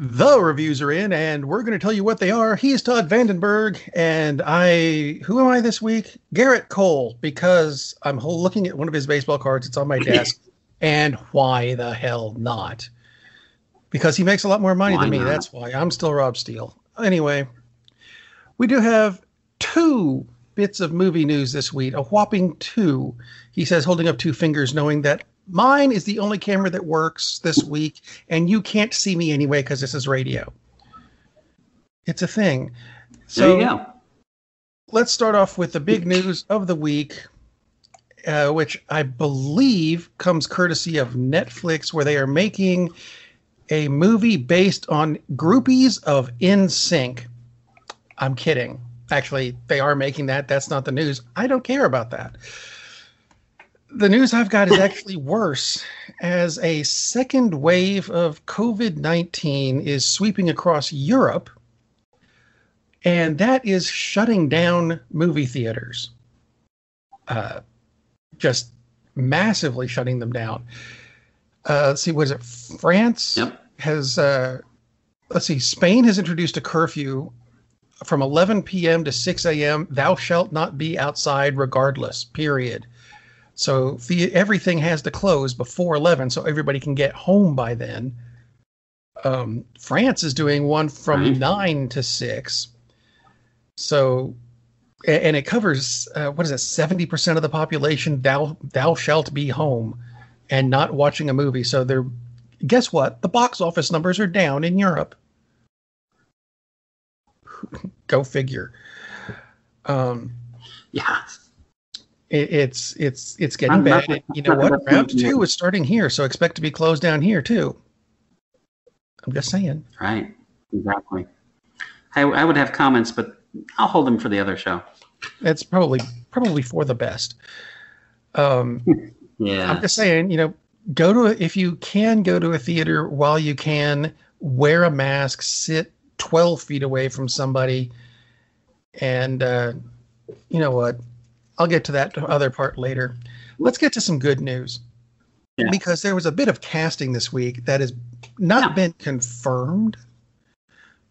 The reviews are in, and we're going to tell you what they are. He's Todd Vandenberg, and I. Who am I this week? Garrett Cole, because I'm looking at one of his baseball cards. It's on my desk. and why the hell not? Because he makes a lot more money why than me. Not? That's why. I'm still Rob Steele. Anyway, we do have two bits of movie news this week, a whopping two. He says, holding up two fingers, knowing that Mine is the only camera that works this week, and you can't see me anyway because this is radio. It's a thing. So there you go. Let's start off with the big news of the week, uh, which I believe comes courtesy of Netflix, where they are making a movie based on groupies of NSYNC. I'm kidding. Actually, they are making that. That's not the news. I don't care about that the news I've got is actually worse as a second wave of COVID 19 is sweeping across Europe, and that is shutting down movie theaters. Uh, just massively shutting them down. Uh, let's see, was it France yep. has, uh, let's see, Spain has introduced a curfew from 11 p.m. to 6 a.m. Thou shalt not be outside regardless, period. So the, everything has to close before 11 so everybody can get home by then. Um, France is doing one from right. 9 to 6. So, and it covers, uh, what is it, 70% of the population, thou, thou shalt be home and not watching a movie. So they're, guess what? The box office numbers are down in Europe. Go figure. Um, yeah it, it's it's it's getting bad. Not, you know what? Round two is starting here, so expect to be closed down here too. I'm just saying. Right. Exactly. I, I would have comments, but I'll hold them for the other show. It's probably probably for the best. Um, yeah. I'm just saying. You know, go to a, if you can go to a theater while you can wear a mask, sit 12 feet away from somebody, and uh, you know what? I'll get to that other part later. Let's get to some good news. Yeah. Because there was a bit of casting this week that has not yeah. been confirmed,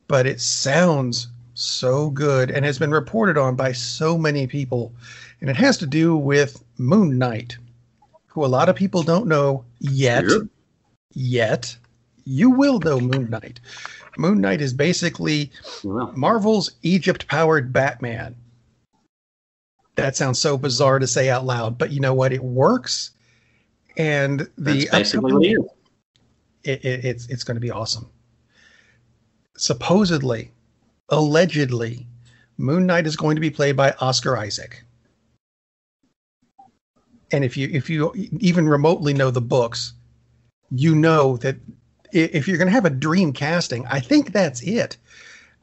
but it sounds so good and has been reported on by so many people. And it has to do with Moon Knight, who a lot of people don't know yet. Yep. Yet. You will know Moon Knight. Moon Knight is basically Marvel's Egypt powered Batman that sounds so bizarre to say out loud, but you know what? It works, and the That's basically it, it, it's it's going to be awesome. Supposedly, allegedly, Moon Knight is going to be played by Oscar Isaac. And if you if you even remotely know the books, you know that if you're going to have a dream casting, I think that's it.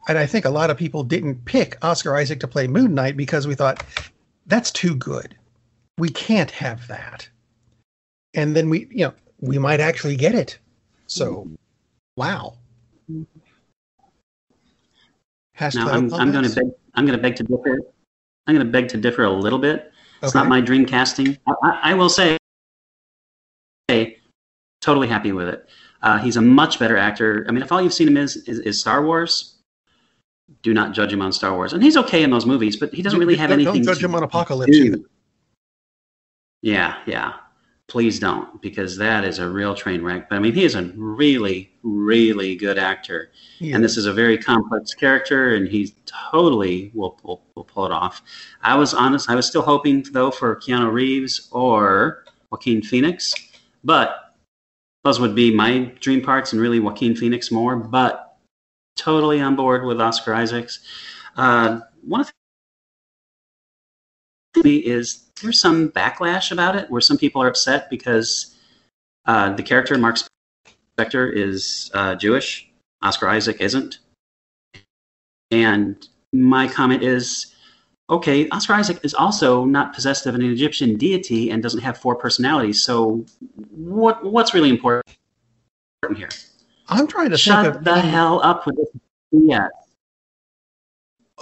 And I think a lot of people didn't pick Oscar Isaac to play Moon Knight because we thought that's too good. We can't have that. And then we, you know, we might actually get it. So, wow. Now, I'm, I'm going to beg. I'm going to beg to differ. I'm going to beg to differ a little bit. It's not my dream casting. I, I, I will say, hey, totally happy with it. Uh, he's a much better actor. I mean, if all you've seen him is, is, is Star Wars, do not judge him on Star Wars. And he's okay in those movies, but he doesn't really have don't, anything. Don't judge him on Apocalypse either. Yeah, yeah. Please don't, because that is a real train wreck. But I mean, he is a really, really good actor, yeah. and this is a very complex character, and he totally will, will, will pull it off. I was honest; I was still hoping though for Keanu Reeves or Joaquin Phoenix, but those would be my dream parts, and really Joaquin Phoenix more. But totally on board with Oscar Isaacs. Uh, one of the is there's some backlash about it where some people are upset because uh, the character Marc Spector is uh, Jewish, Oscar Isaac isn't. And my comment is, okay, Oscar Isaac is also not possessed of an Egyptian deity and doesn't have four personalities. So, what what's really important here? I'm trying to shut think of, the hell up with this BS.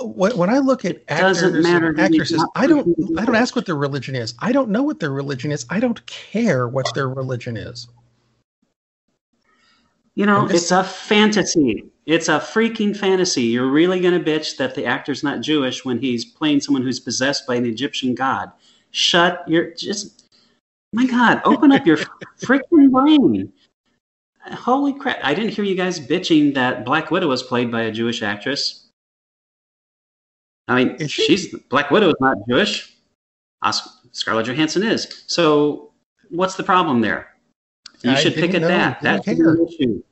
When, when I look at actors and actresses, I don't I don't ask what their religion is. I don't know what their religion is. I don't care what their religion is. You know, just, it's a fantasy. It's a freaking fantasy. You're really going to bitch that the actor's not Jewish when he's playing someone who's possessed by an Egyptian god. Shut your just my God, open up your freaking brain. Holy crap. I didn't hear you guys bitching that Black Widow was played by a Jewish actress. I mean, she? she's Black Widow is not Jewish. Oscar, Scarlett Johansson is. So what's the problem there? You I should pick at that. That's the issue.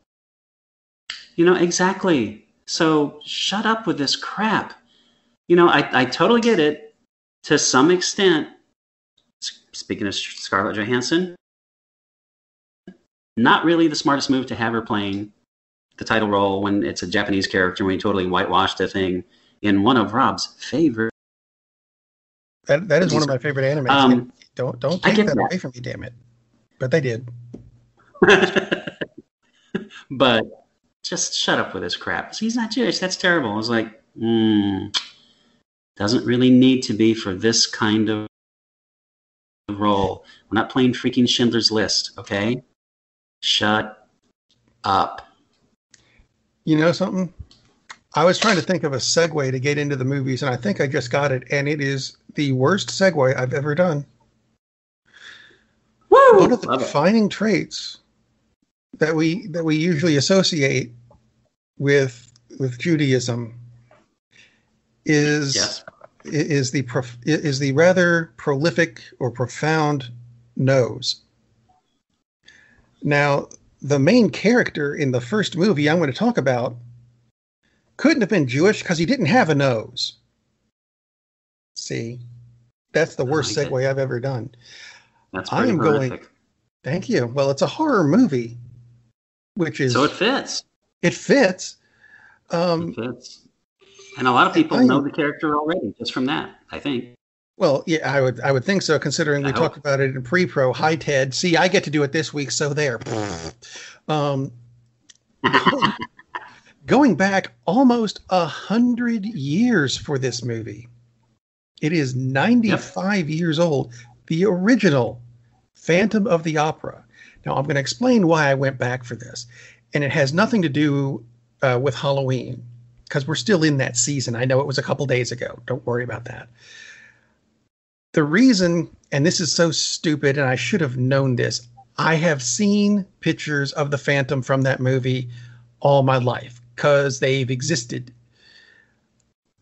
You know, exactly. So shut up with this crap. You know, I, I totally get it to some extent. Speaking of Scarlett Johansson, not really the smartest move to have her playing the title role when it's a Japanese character when you totally whitewashed the thing in one of Rob's favorite. That that is one of my favorite animes. Um, don't don't take that, that away from me, damn it. But they did. but just shut up with this crap. He's not Jewish. That's terrible. I was like, mm, doesn't really need to be for this kind of role. We're not playing freaking Schindler's List, okay? Shut up. You know something? I was trying to think of a segue to get into the movies, and I think I just got it, and it is the worst segue I've ever done. Woo! One of the Love defining it. traits that we that we usually associate with with Judaism is yes. is the prof, is the rather prolific or profound nose. Now, the main character in the first movie I'm going to talk about couldn't have been Jewish because he didn't have a nose. See, that's the worst like segue it. I've ever done. That's I am horrific. going. Thank you. Well, it's a horror movie, which is so it fits. It fits. Um, it fits. And a lot of people I, know the character already just from that. I think. Well, yeah, I would I would think so, considering we talked about it in pre-pro. Hi, Ted. See, I get to do it this week, so there. um, going back almost a hundred years for this movie. It is 95 yep. years old. The original Phantom of the Opera. Now, I'm going to explain why I went back for this. And it has nothing to do uh, with Halloween because we're still in that season. I know it was a couple days ago. Don't worry about that. The reason, and this is so stupid, and I should have known this, I have seen pictures of the Phantom from that movie all my life because they've existed.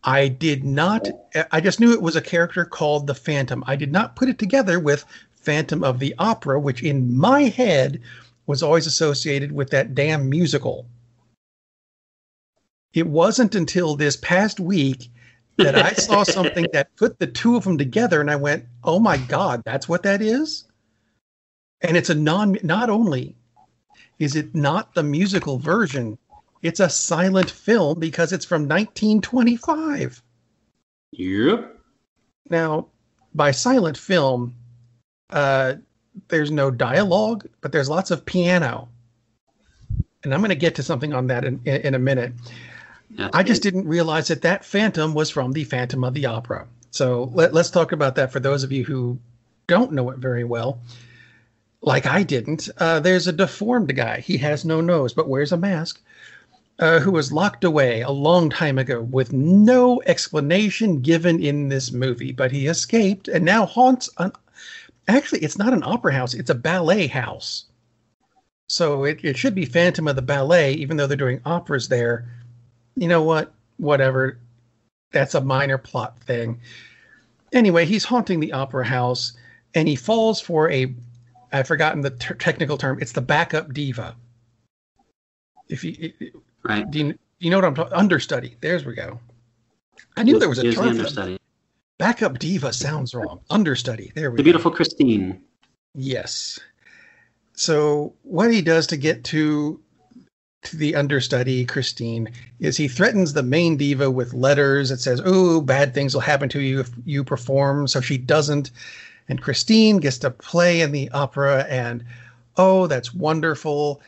I did not, I just knew it was a character called the Phantom. I did not put it together with Phantom of the Opera, which in my head was always associated with that damn musical. It wasn't until this past week that I saw something that put the two of them together and I went, oh my God, that's what that is? And it's a non, not only is it not the musical version it's a silent film because it's from 1925. Yep. Now, by silent film, uh, there's no dialogue, but there's lots of piano. And I'm going to get to something on that in, in, in a minute. I just didn't realize that that Phantom was from the Phantom of the Opera. So let, let's talk about that for those of you who don't know it very well. Like I didn't. Uh, there's a deformed guy. He has no nose, but wears a mask uh, who was locked away a long time ago with no explanation given in this movie, but he escaped and now haunts an. Actually, it's not an opera house; it's a ballet house. So it, it should be Phantom of the Ballet, even though they're doing operas there. You know what? Whatever. That's a minor plot thing. Anyway, he's haunting the opera house, and he falls for a. I've forgotten the ter- technical term. It's the backup diva. If you Right. Do you, do you know what I'm talking? Understudy. There's we go. I knew there was a term. Understudy. Backup diva sounds wrong. Understudy. There we the go. The beautiful Christine. Yes. So what he does to get to to the understudy Christine is he threatens the main diva with letters that says, "Oh, bad things will happen to you if you perform." So she doesn't, and Christine gets to play in the opera, and oh, that's wonderful.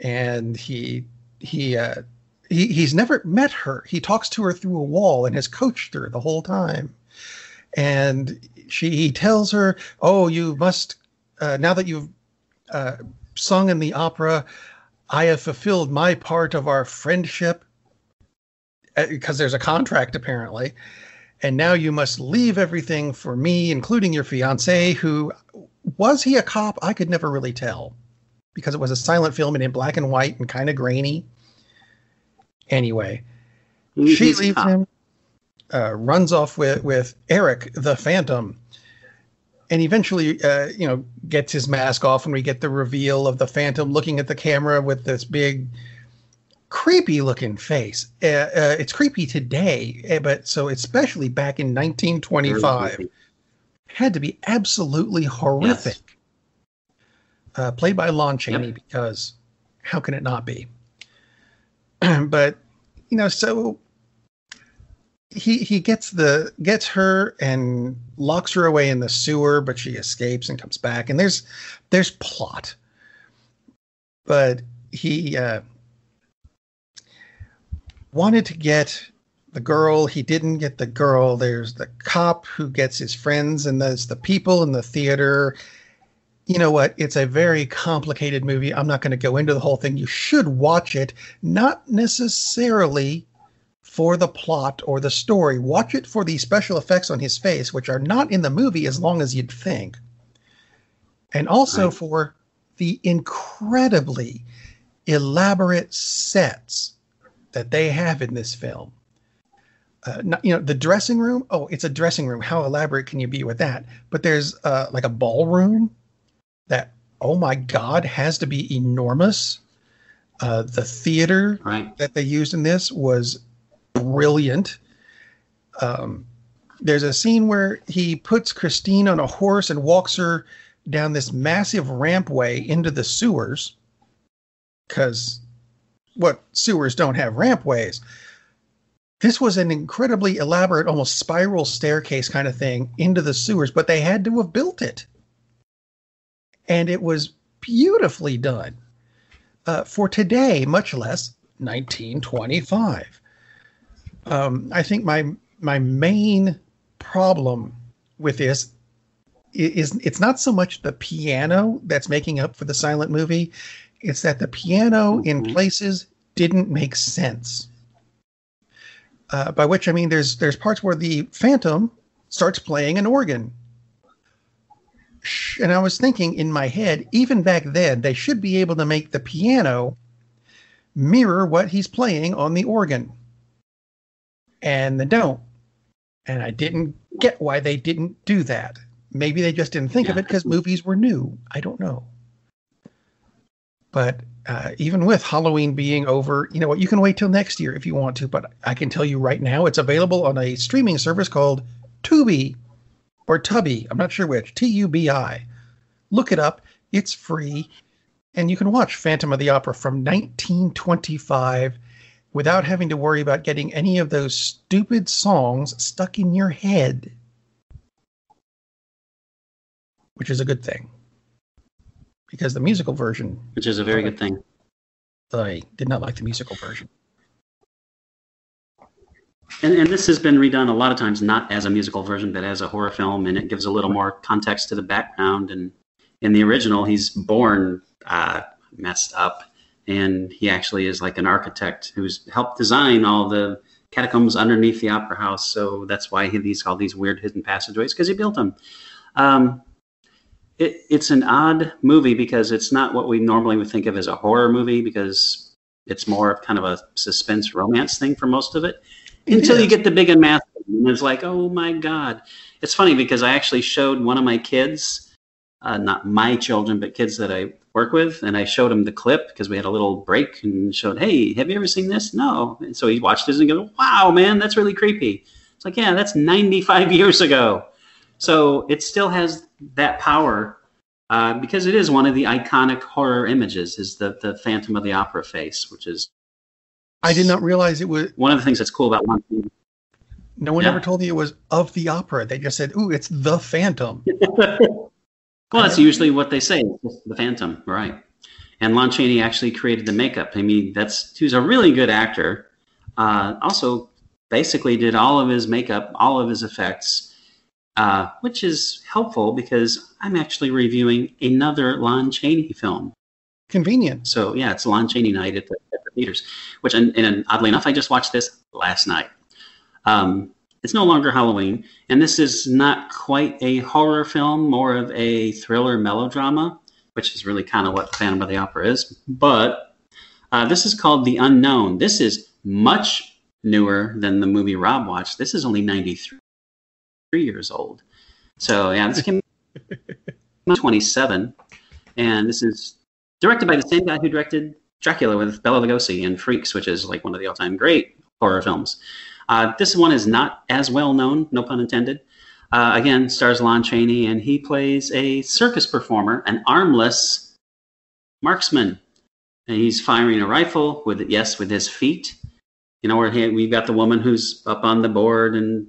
And he he uh, he he's never met her. He talks to her through a wall and has coached her the whole time. And she he tells her, "Oh, you must uh, now that you've uh, sung in the opera, I have fulfilled my part of our friendship because uh, there's a contract apparently. And now you must leave everything for me, including your fiance, who was he a cop? I could never really tell because it was a silent film and in black and white and kind of grainy. Anyway, He's she leaves him, uh, runs off with, with Erik the Phantom, and eventually, uh, you know, gets his mask off, and we get the reveal of the Phantom looking at the camera with this big, creepy looking face. Uh, uh, it's creepy today, eh, but so especially back in 1925, had to be absolutely horrific. Yes. Uh, played by Lon Chaney, yep. because how can it not be? but you know, so he he gets the gets her and locks her away in the sewer, but she escapes and comes back. And there's there's plot, but he uh, wanted to get the girl. He didn't get the girl. There's the cop who gets his friends, and there's the people in the theater. You know what? It's a very complicated movie. I'm not going to go into the whole thing. You should watch it, not necessarily for the plot or the story. Watch it for the special effects on his face, which are not in the movie as long as you'd think. And also right. for the incredibly elaborate sets that they have in this film. Uh, not, you know, the dressing room. Oh, it's a dressing room. How elaborate can you be with that? But there's uh, like a ballroom that, oh my God, has to be enormous. Uh, the theater right. that they used in this was brilliant. Um, there's a scene where he puts Christine on a horse and walks her down this massive rampway into the sewers because what sewers don't have rampways. This was an incredibly elaborate, almost spiral staircase kind of thing into the sewers, but they had to have built it. And it was beautifully done uh, for today, much less 1925 um, I think my my main problem with this is it's not so much the piano that's making up for the silent movie it's that the piano in mm-hmm. places didn't make sense. Uh, by which i mean there's there's parts where the phantom starts playing an organ. And i was thinking in my head even back then they should be able to make the piano mirror what he's playing on the organ and they don't. And I didn't get why they didn't do that. Maybe they just didn't think yeah. of it because movies were new. I don't know. But uh, even with Halloween being over, you know what? You can wait till next year if you want to. But I can tell you right now, it's available on a streaming service called Tubi or Tubby. I'm not sure which. T U B I. Look it up. It's free. And you can watch Phantom of the Opera from 1925 without having to worry about getting any of those stupid songs stuck in your head. Which is a good thing. Because the musical version. Which is a very good thing. I did not like the musical version. And, and this has been redone a lot of times, not as a musical version, but as a horror film, and it gives a little more context to the background. And in the original, he's born uh, messed up, and he actually is like an architect who's helped design all the catacombs underneath the opera house. So that's why he these all these weird hidden passageways because he built them. Um, it, it's an odd movie because it's not what we normally would think of as a horror movie because it's more of kind of a suspense romance thing for most of it. until you get the big unmask and it's like, oh my god! It's funny because I actually showed one of my kids, uh, not my children, but kids that I work with, and I showed him the clip because we had a little break and showed, "Hey, have you ever seen this?" No, and so he watched it and goes, "Wow, man, that's really creepy." It's like, yeah, that's 95 years ago, so it still has that power uh, because it is one of the iconic horror images. Is the the Phantom of the Opera face, which is. I did not realize it was one of the things that's cool about one. No one yeah. ever told me it was of the opera. They just said, "Ooh, it's the Phantom." Well, that's usually what they say. The Phantom, right? And Lon Chaney actually created the makeup. I mean, that's he's a really good actor. Uh, also, basically did all of his makeup, all of his effects, uh, which is helpful because I'm actually reviewing another Lon Chaney film Convenient. So yeah, it's Lon Chaney night at the, at the theaters. Which, and, and, oddly enough, I just watched this last night. Um, it's no longer Halloween, and this is not quite a horror film, more of a thriller melodrama, which is really kind of what Phantom of the Opera is. But uh, this is called The Unknown. This is much newer than the movie Rob watched. This is only 93 years old. So yeah, this came 27, and this is directed by the same guy who directed Dracula with Bela Lugosi and Freaks, which is like one of the all-time great horror films. Uh, this one is not as well known, no pun intended. Uh, again, stars Lon Chaney, and he plays a circus performer, an armless marksman. And he's firing a rifle with, yes, with his feet. You know, where he, we've got the woman who's up on the board and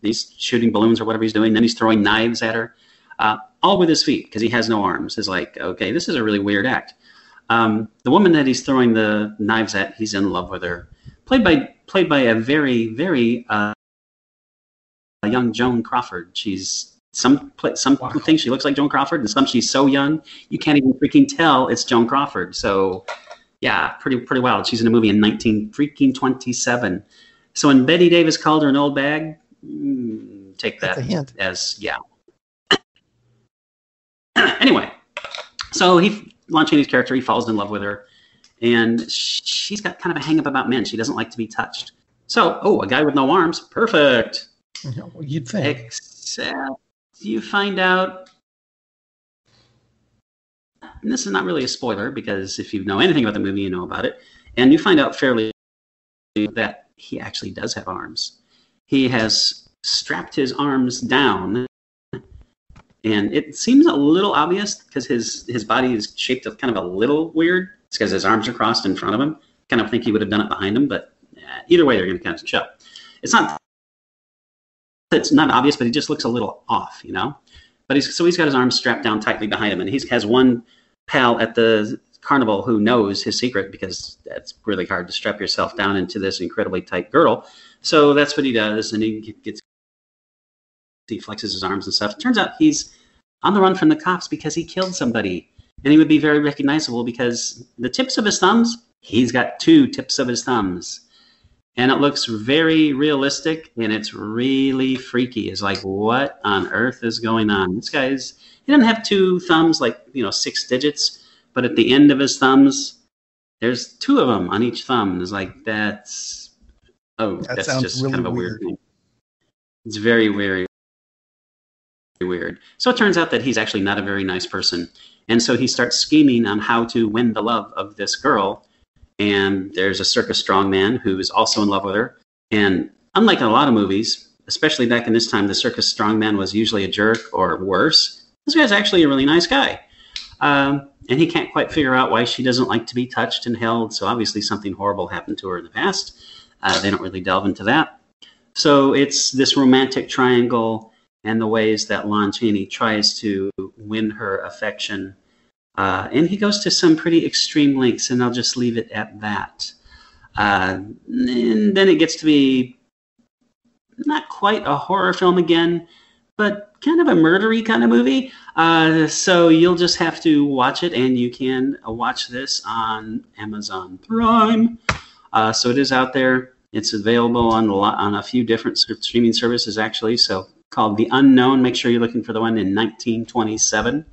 he's shooting balloons or whatever he's doing. Then he's throwing knives at her, uh, all with his feet because he has no arms. It's like, okay, this is a really weird act. Um, the woman that he's throwing the knives at, he's in love with her. Played by played by a very very uh, young Joan Crawford. She's some some wow. people think she looks like Joan Crawford, and some she's so young you can't even freaking tell it's Joan Crawford. So yeah, pretty pretty wild. She's in a movie in 19 freaking 27. So when Bette Davis called her an old bag, mm, take that as yeah. anyway, so he Lon his character he falls in love with her, and she's got kind of a hang up about men. She doesn't like to be touched. So oh, a guy with no arms, perfect. You'd think. Except you find out and this is not really a spoiler because if you know anything about the movie, you know about it. And you find out fairly that he actually does have arms. He has strapped his arms down, and it seems a little obvious because his his body is shaped up kind of a little weird. It's because his arms are crossed in front of him. Kind of think he would have done it behind him, but either way, they're going to kind of show. It's not it's not obvious, but he just looks a little off, you know. But he's so he's got his arms strapped down tightly behind him, and he has one pal at the carnival who knows his secret because that's really hard to strap yourself down into this incredibly tight girdle. So that's what he does, and he gets he flexes his arms and stuff. It turns out he's on the run from the cops because he killed somebody, and he would be very recognizable because the tips of his thumbs. He's got two tips of his thumbs and it looks very realistic and it's really freaky. It's like, what on earth is going on? This guy's he doesn't have two thumbs like you know six digits, but at the end of his thumbs, there's two of them on each thumb. It's like that's oh, that that's just really kind of a weird. weird thing. It's very very weird. So it turns out that he's actually not a very nice person, and so he starts scheming on how to win the love of this girl and there's a circus strongman who is also in love with her. And unlike in a lot of movies, especially back in this time, the circus strongman was usually a jerk or worse. This guy's actually a really nice guy. Um, and he can't quite figure out why she doesn't like to be touched and held. So obviously something horrible happened to her in the past. Uh, they don't really delve into that. So it's this romantic triangle and the ways that Lon Chaney tries to win her affection uh, and he goes to some pretty extreme lengths, and I'll just leave it at that. Uh, and then it gets to be not quite a horror film again, but kind of a murdery kind of movie. Uh, so you'll just have to watch it, and you can watch this on Amazon Prime. Uh, so it is out there. It's available on a, lot, on a few different streaming services, actually. So called The Unknown. Make sure you're looking for the one in 1927.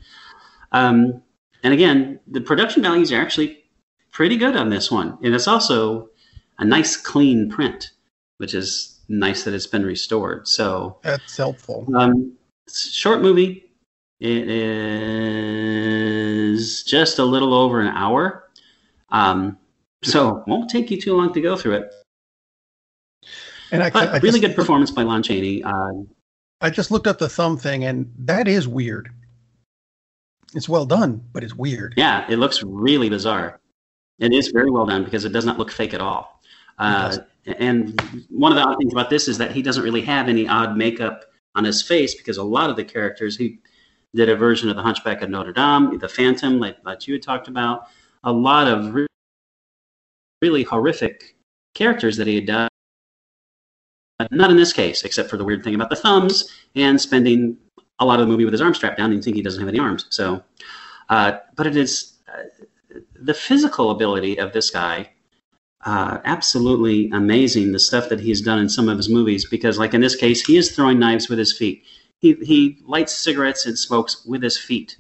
Um, and again, the production values are actually pretty good on this one. And it's also a nice clean print, which is nice that it's been restored. So that's helpful. Um, short movie. It is just a little over an hour. Um, so won't take you too long to go through it. And I, I really good performance by Lon Chaney. Uh, I just looked up the thumb thing, and that is weird it's well done, but it's weird. Yeah, it looks really bizarre. It is very well done because it does not look fake at all. Uh, and one of the odd things about this is that he doesn't really have any odd makeup on his face because a lot of the characters he did a version of the Hunchback of Notre Dame, the Phantom, like, like you had talked about, a lot of re- really horrific characters that he had done. Not in this case, except for the weird thing about the thumbs and spending a lot of the movie with his arms strapped down and you think he doesn't have any arms. So, Uh, but it is uh, the physical ability of this guy. Uh, absolutely amazing the stuff that he's done in some of his movies because like in this case he is throwing knives with his feet he, he lights cigarettes and smokes with his feet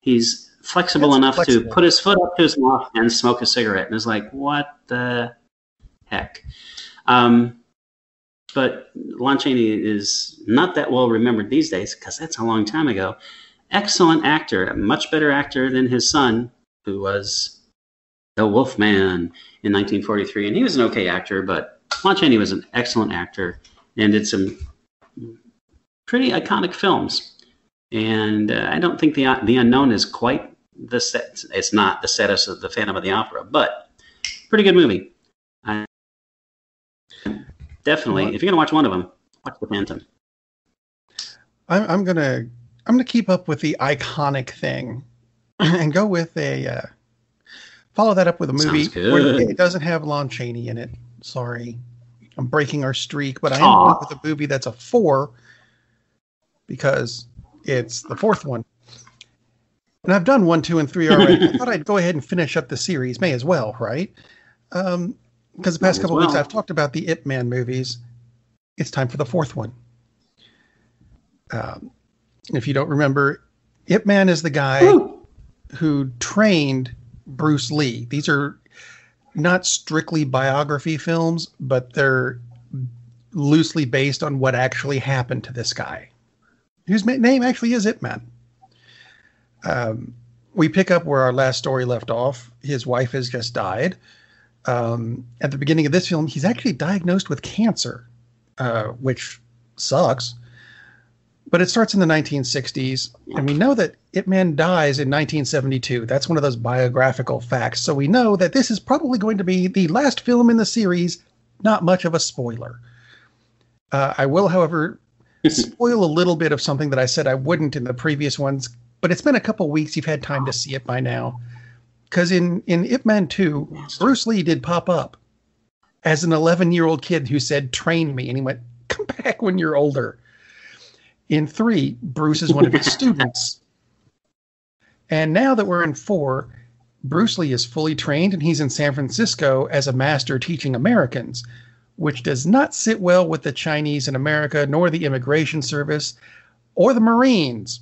he's flexible That's enough flexible. to put his foot up to his mouth and smoke a cigarette and it's like what the heck um, but Lon Chaney is not that well remembered these days because that's a long time ago. Excellent actor, a much better actor than his son, who was the Wolfman in 1943. And he was an okay actor, but Lon Chaney was an excellent actor and did some pretty iconic films. And uh, I don't think the the unknown is quite the set. It's not the status of the Phantom of the Opera, but pretty good movie definitely. If you're gonna watch one of them, watch the Phantom. I'm, I'm gonna I'm gonna keep up with the iconic thing, and go with a uh, follow that up with a movie where it doesn't have Lon Chaney in it. Sorry, I'm breaking our streak, but I am going with a movie that's a four because it's the fourth one. And I've done one, two, and three already. I thought I'd go ahead and finish up the series. May as well, right? Um, because the past couple well. weeks I've talked about the Ip Man movies. It's time for the fourth one. Um, if you don't remember, Ip Man is the guy Ooh. who trained Bruce Lee. These are not strictly biography films, but they're loosely based on what actually happened to this guy, whose name actually is Ip Man. Um, we pick up where our last story left off. His wife has just died um, at the beginning of this film, he's actually diagnosed with cancer, uh, which sucks. But it starts in the 1960s, and we know that Ip Man dies in 1972. That's one of those biographical facts. So we know that this is probably going to be the last film in the series. Not much of a spoiler. Uh, I will, however, spoil a little bit of something that I said I wouldn't in the previous ones, but it's been a couple weeks. You've had time to see it by now because in in Ip Man Two, Bruce Lee did pop up as an 11 year old kid who said, "Train me," and he went, "Come back when you're older." In three, Bruce is one of his students, and now that we're in four, Bruce Lee is fully trained and he's in San Francisco as a master teaching Americans, which does not sit well with the Chinese in America, nor the Immigration Service, or the Marines.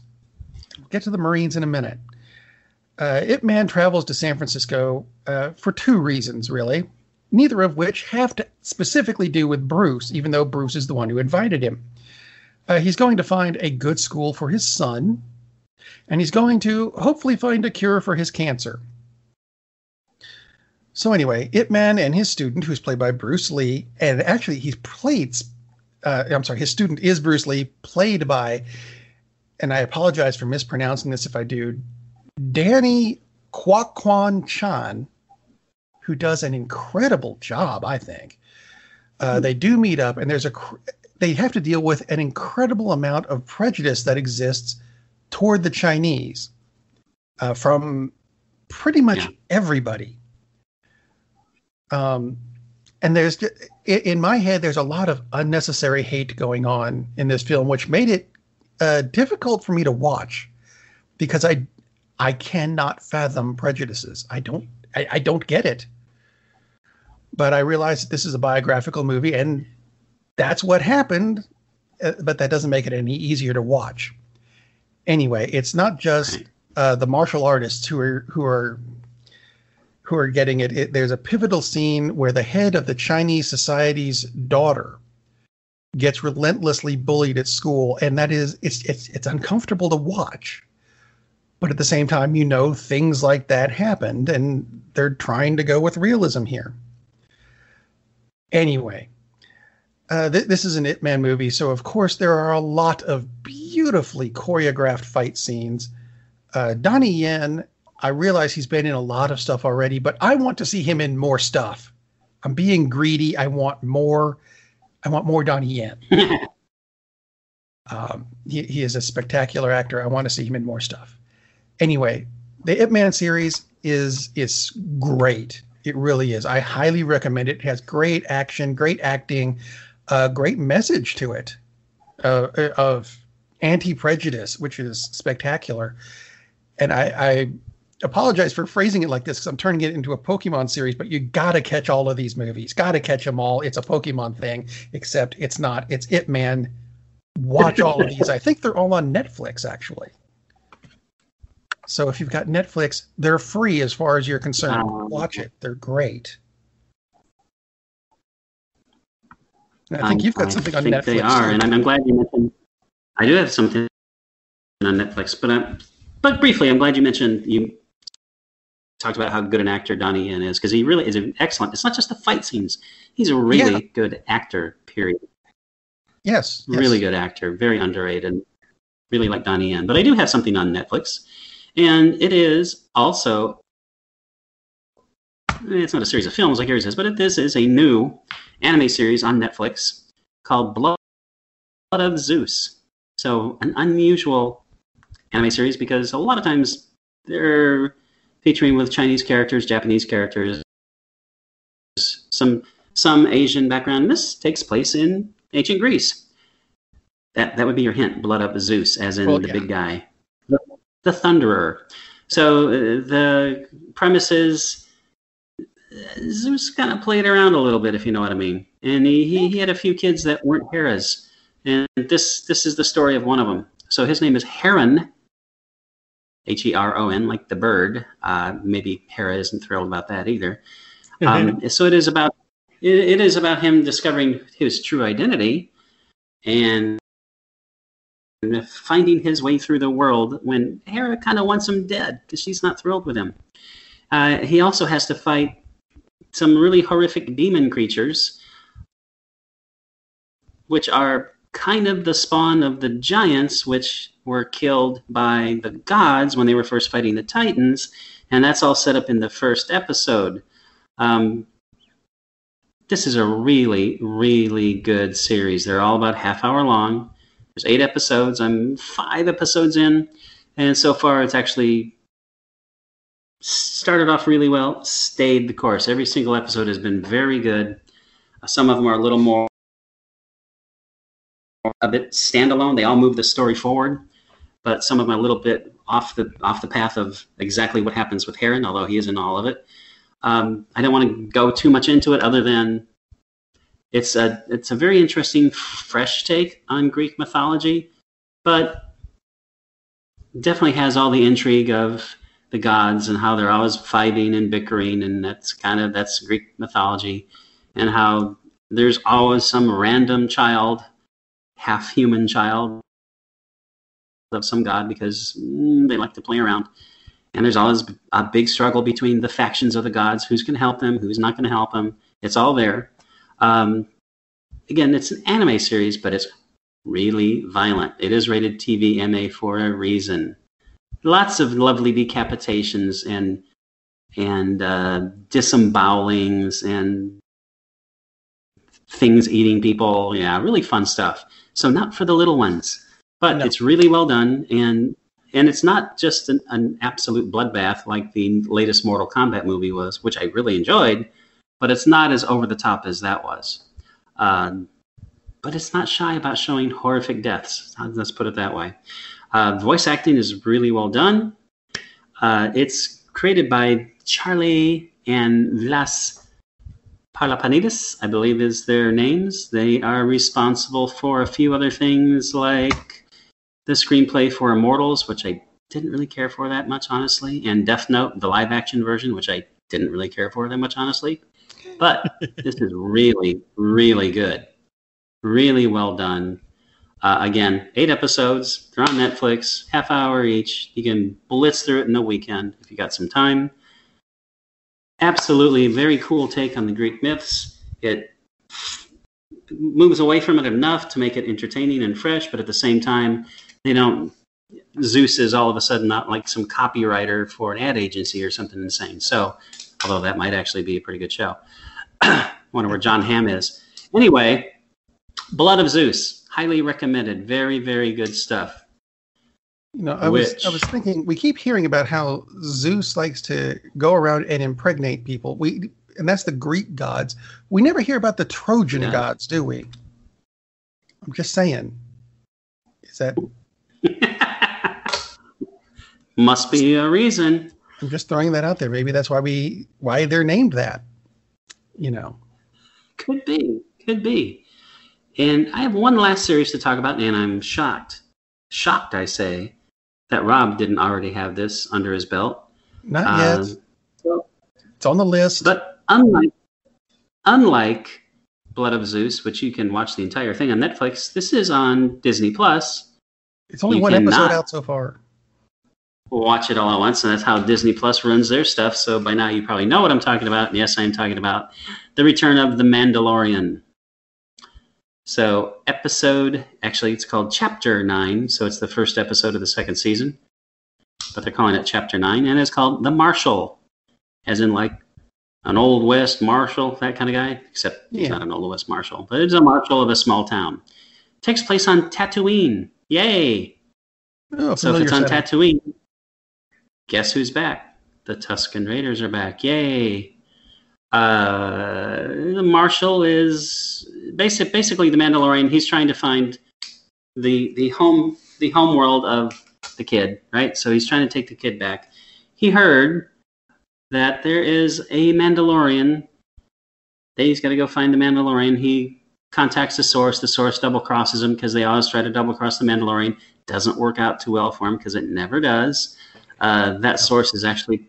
We'll get to the Marines in a minute uh, Ip Man travels to San Francisco uh, for two reasons, really, neither of which have to specifically do with Bruce, even though Bruce is the one who invited him. Uh, he's going to find a good school for his son, and he's going to hopefully find a cure for his cancer. So, anyway, Ip Man and his student, who's played by Bruce Lee, and actually he's played, uh, I'm sorry, his student is Bruce Lee, played by, and I apologize for mispronouncing this if I do, Danny Kwok Kwan Chan, who does an incredible job, I think. Uh, they do meet up, and there's a they have to deal with an incredible amount of prejudice that exists toward the Chinese uh, from pretty much yeah. everybody. Um, and there's in my head, there's a lot of unnecessary hate going on in this film, which made it uh, difficult for me to watch because I I cannot fathom prejudices. I don't I, I don't get it. But I realize that this is a biographical movie and that's what happened, uh, but that doesn't make it any easier to watch. Anyway, it's not just uh, the martial artists who are who are who are getting it. it. There's a pivotal scene where the head of the Chinese society's daughter gets relentlessly bullied at school, and that is it's it's it's uncomfortable to watch but at the same time, you know things like that happened, and they're trying to go with realism here. Anyway, uh, th- this is an Ip Man movie, so of course there are a lot of beautifully choreographed fight scenes. Uh, Donnie Yen, I realize he's been in a lot of stuff already, but I want to see him in more stuff. I'm being greedy. I want more. I want more Donnie Yen. um, he, he is a spectacular actor. I want to see him in more stuff anyway, the Ip Man series is is great. It really is. I highly recommend it. It has great action, great acting, a uh, great message to it uh, of anti prejudice, which is spectacular. and I, I apologize for phrasing it like this because I'm turning it into a Pokemon series, but you gotta catch all of these movies. Gotta catch them all. It's a Pokemon thing, except it's not. It's Ip Man. Watch all of these. I think they're all on Netflix actually. So if you've got Netflix, they're free as far as you're concerned. Um, Watch it. They're great. And I think um, you've got something on Netflix. They are, and I'm, I'm, glad you mentioned. I do have something on Netflix, but I'm, but briefly, I'm glad you mentioned you talked about how good an actor Donnie Yen is because he really is an excellent. It's not just the fight scenes; he's a really yeah. good actor. Period. Yes, really yes. good actor, very underrated. And really like Donnie Yen. But I do have something on Netflix, and it is also. Eh, it's not a series of films like yours is, but this is a new anime series on Netflix called Blood of Zeus. So an unusual anime series because a lot of times they're featuring with Chinese characters, Japanese characters, some some Asian background. This takes place in ancient Greece. That that would be your hint. Blood of Zeus, as in well, the yeah. big guy, the, Thunderer. So uh, the premise is Zeus kind of played around a little bit, if you know what I mean. And he, he, he had a few kids that weren't Heras. And this this is the story of one of them. So his name is Heron, H E R O N, like the bird. Uh, maybe Hera isn't thrilled about that either. Um, so it is about it, it is about him discovering his true identity and finding his way through the world when Hera kind of wants him dead because she's not thrilled with him. Uh, he also has to fight some really horrific demon creatures, which are kind of the spawn of the giants, which were killed by the gods when they were first fighting the Titans, and that's all set up in the first episode. Um, this is a really, really good series. They're all about half hour long. There's eight episodes. I'm five episodes in, and so far it's actually started off really well, stayed the course. Every single episode has been very good. Some of them are a little more a bit standalone. They all move the story forward, but some of them are a little bit off the off the path of exactly what happens with Heron, although he is in all of it. Um, I don't want to go too much into it, other than it's a it's a very interesting, fresh take on Greek mythology, but definitely has all the intrigue of the gods and how they're always fighting and bickering, and that's kind of that's Greek mythology, and how there's always some random child, half human child of some god because mm, they like to play around. And there's always a big struggle between the factions of the gods who's going to help them, who's not going to help them. It's all there. Um, again, it's an anime series, but it's really violent. It is rated TV MA for a reason lots of lovely decapitations and and uh, disembowelings and things eating people. Yeah, really fun stuff. So not for the little ones, but no. it's really well done and and it's not just an, an, absolute bloodbath like the latest Mortal Kombat movie was, which I really enjoyed, but it's not as over the top as that was. Um, but it's not shy about showing horrific deaths. Let's put it that way. Uh, voice acting is really well done. Uh, it's created by Charlie and Vlas Parlapanidis, I believe is their names. They are responsible for a few other things like the screenplay for Immortals, which I didn't really care for that much, honestly, and Death Note, the live action version, which I didn't really care for that much, honestly. But this is really, really good. Really well done. Uh, again, eight episodes. They're on Netflix, half hour each. You can blitz through it in the weekend if you got some time. Absolutely, very cool take on the Greek myths. It moves away from it enough to make it entertaining and fresh, but at the same time, they don't. Zeus is all of a sudden not like some copywriter for an ad agency or something insane. So, although that might actually be a pretty good show. I wonder where Jon Hamm is. Anyway, Blood of Zeus highly recommended. Very, very good stuff. You know, I Which, was I was thinking we keep hearing about how Zeus likes to go around and impregnate people. We and that's the Greek gods. We never hear about the Trojan yeah. gods, do we? I'm just saying. Is that Must be a reason. I'm just throwing that out there. Maybe that's why we why they're named that. You know. Could be. Could be. And I have one last series to talk about, and I'm shocked. Shocked, I say, that Rob didn't already have this under his belt. Not yet. Um, so, it's on the list. But unlike unlike Blood of Zeus, which you can watch the entire thing on Netflix, this is on Disney Plus. It's only you one episode out so far. Watch it all at once, and that's how Disney Plus runs their stuff. So by now you probably know what I'm talking about. And yes, I'm talking about the return of the Mandalorian. So episode, actually, it's called Chapter Nine. So it's the first episode of the second season, but they're calling it Chapter Nine, and it's called The Marshal, as in like an old west marshal, that kind of guy. Except he's yeah. not an old west marshal, but it's a marshal of a small town. takes place on Tatooine. Yay! Oh, so if it's on setting. Tatooine, guess who's back? The Tusken Raiders are back. Yay! Uh, the marshal is basic, basically the Mandalorian. He's trying to find the the home the home world of the kid, right? So he's trying to take the kid back. He heard that there is a Mandalorian. That He's got to go find the Mandalorian. He contacts the source. The source double crosses him because they always try to double cross the Mandalorian. Doesn't work out too well for him because it never does. Uh, that source is actually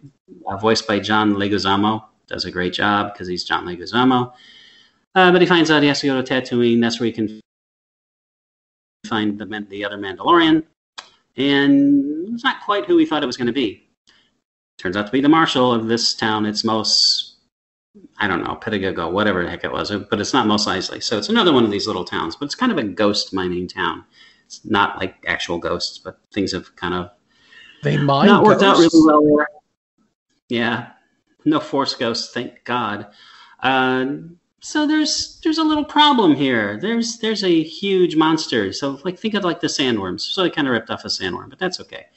uh, voiced by John Leguizamo. Does a great job because he's John Leguizamo. Uh, but he finds out he has to go to Tatooine. That's where he can find the, the other Mandalorian. And it's not quite who he thought it was going to be turns out to be the marshal of this town. It's most, I don't know, Petagogo, whatever the heck it was, but it's not Mos Eisley. So it's another one of these little towns, but it's kind of a ghost mining town. It's not like actual ghosts, but things have kind of they mine not worked out really well there. Yeah, no force ghosts, thank God. Uh, so there's there's a little problem here. There's there's a huge monster. So like think of like the sandworms. So they kind of ripped off a sandworm, but that's okay.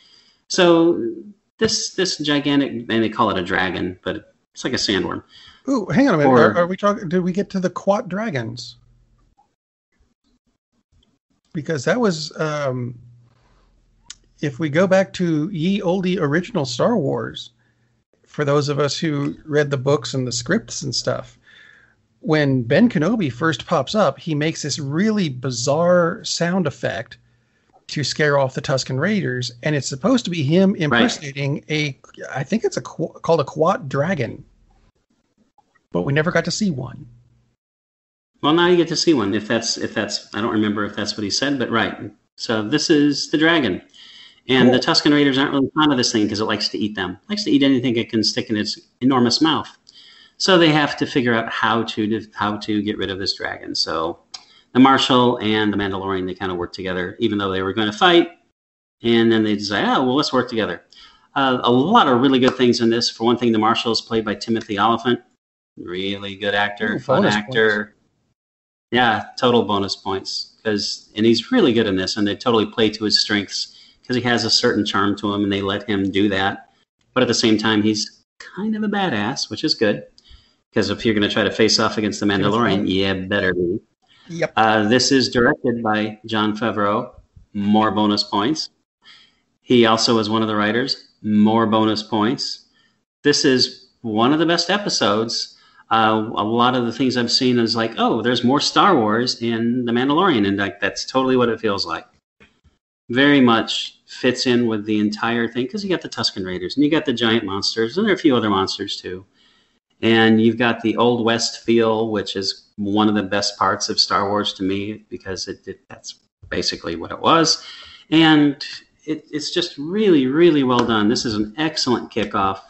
So this this gigantic, and they call it a dragon, but it's like a sandworm. Ooh, hang on a minute. Or, are, are, we talking? Did we get to the krayt dragons? Because that was, um, if we go back to ye olde original Star Wars, for those of us who read the books and the scripts and stuff, when Ben Kenobi first pops up, he makes this really bizarre sound effect to scare off the Tusken Raiders, and it's supposed to be him impersonating right. a, I think it's a called a krayt dragon, but we never got to see one. Well, now you get to see one. If that's if that's I don't remember if that's what he said, but right. So this is the dragon, and the Tusken Raiders aren't really fond of this thing because it likes to eat them. It likes to eat anything it can stick in its enormous mouth. So they have to figure out how to how to get rid of this dragon. So the Marshal and the Mandalorian, they kind of work together, even though they were going to fight. And then they decide, oh, well, let's work together. Uh, a lot of really good things in this. For one thing, the Marshal is played by Timothy Olyphant. Really good actor, Ooh, fun actor. Points. Yeah, total bonus points. Because and he's really good in this, and they totally play to his strengths because he has a certain charm to him, and they let him do that. But at the same time, he's kind of a badass, which is good. Because if you're going to try to face off against the Mandalorian, yeah, better be. Yep. Uh, this is directed by Jon Favreau. More bonus points. He also was one of the writers. More bonus points. This is one of the best episodes. Uh, a lot of the things I've seen is like, oh, there's more Star Wars in The Mandalorian, and like that's totally what it feels like. Very much fits in with the entire thing because you got the Tusken Raiders and you got the giant monsters, and there are a few other monsters too. And you've got the Old West feel, which is one of the best parts of Star Wars to me because it, it that's basically what it was. And it, it's just really, really well done. This is an excellent kickoff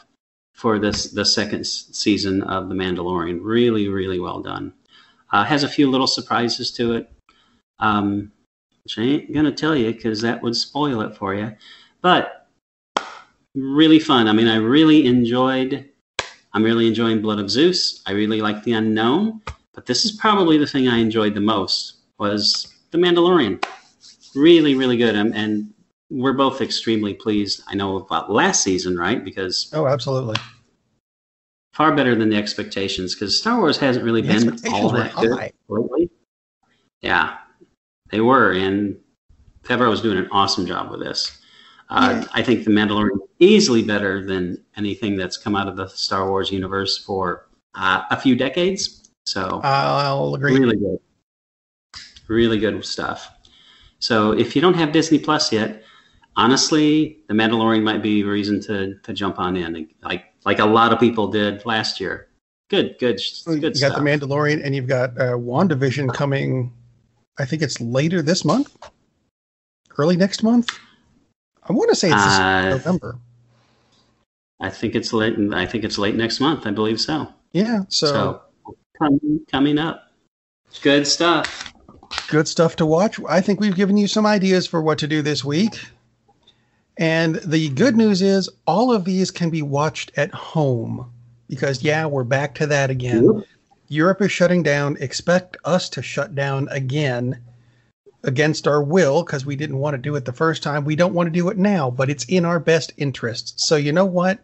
for this the second season of The Mandalorian. Really, really well done. Uh, has a few little surprises to it, um, which I ain't gonna tell you because that would spoil it for you. But really fun. I mean, I really enjoyed I'm really enjoying Blood of Zeus. I really like The Unknown, but this is probably the thing I enjoyed the most was The Mandalorian. Really, really good, and, and we're both extremely pleased. I know about last season, right? Because oh, absolutely, far better than the expectations. Because Star Wars hasn't really the been all that good lately. Yeah, they were, and Favreau was doing an awesome job with this. Uh, I think The Mandalorian is easily better than anything that's come out of the Star Wars universe for uh, a few decades. So I'll agree. Really good, really good stuff. So if you don't have Disney Plus yet, honestly, The Mandalorian might be a reason to to jump on in, like like a lot of people did last year. Good, good, good. You stuff. got The Mandalorian, and you've got uh, WandaVision coming. I think it's later this month, early next month. I want to say it's uh, November. I think it's late. I think it's late next month. I believe so. Yeah. So, so coming, coming up, good stuff. Good stuff to watch. I think we've given you some ideas for what to do this week. And the good news is all of these can be watched at home because, yeah, we're back to that again. Yep. Europe is shutting down. Expect us to shut down again against our will because we didn't want to do it the first time. We don't want to do it now, but it's in our best interest. So, you know what?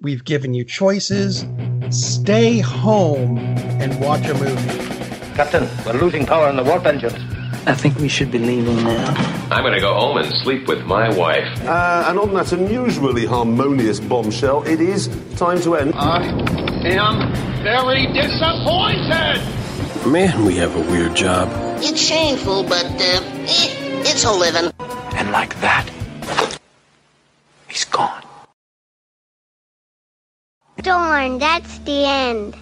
We've given you choices. Stay home and watch a movie. Captain, we're losing power in the warp engines. I think we should be leaving now. I'm going to go home and sleep with my wife. Uh, and on that unusually harmonious bombshell, it is time to end. I am very disappointed. Man, we have a weird job. It's shameful, but uh, eh, it's a living. And like that, he's gone. Darn, that's the end.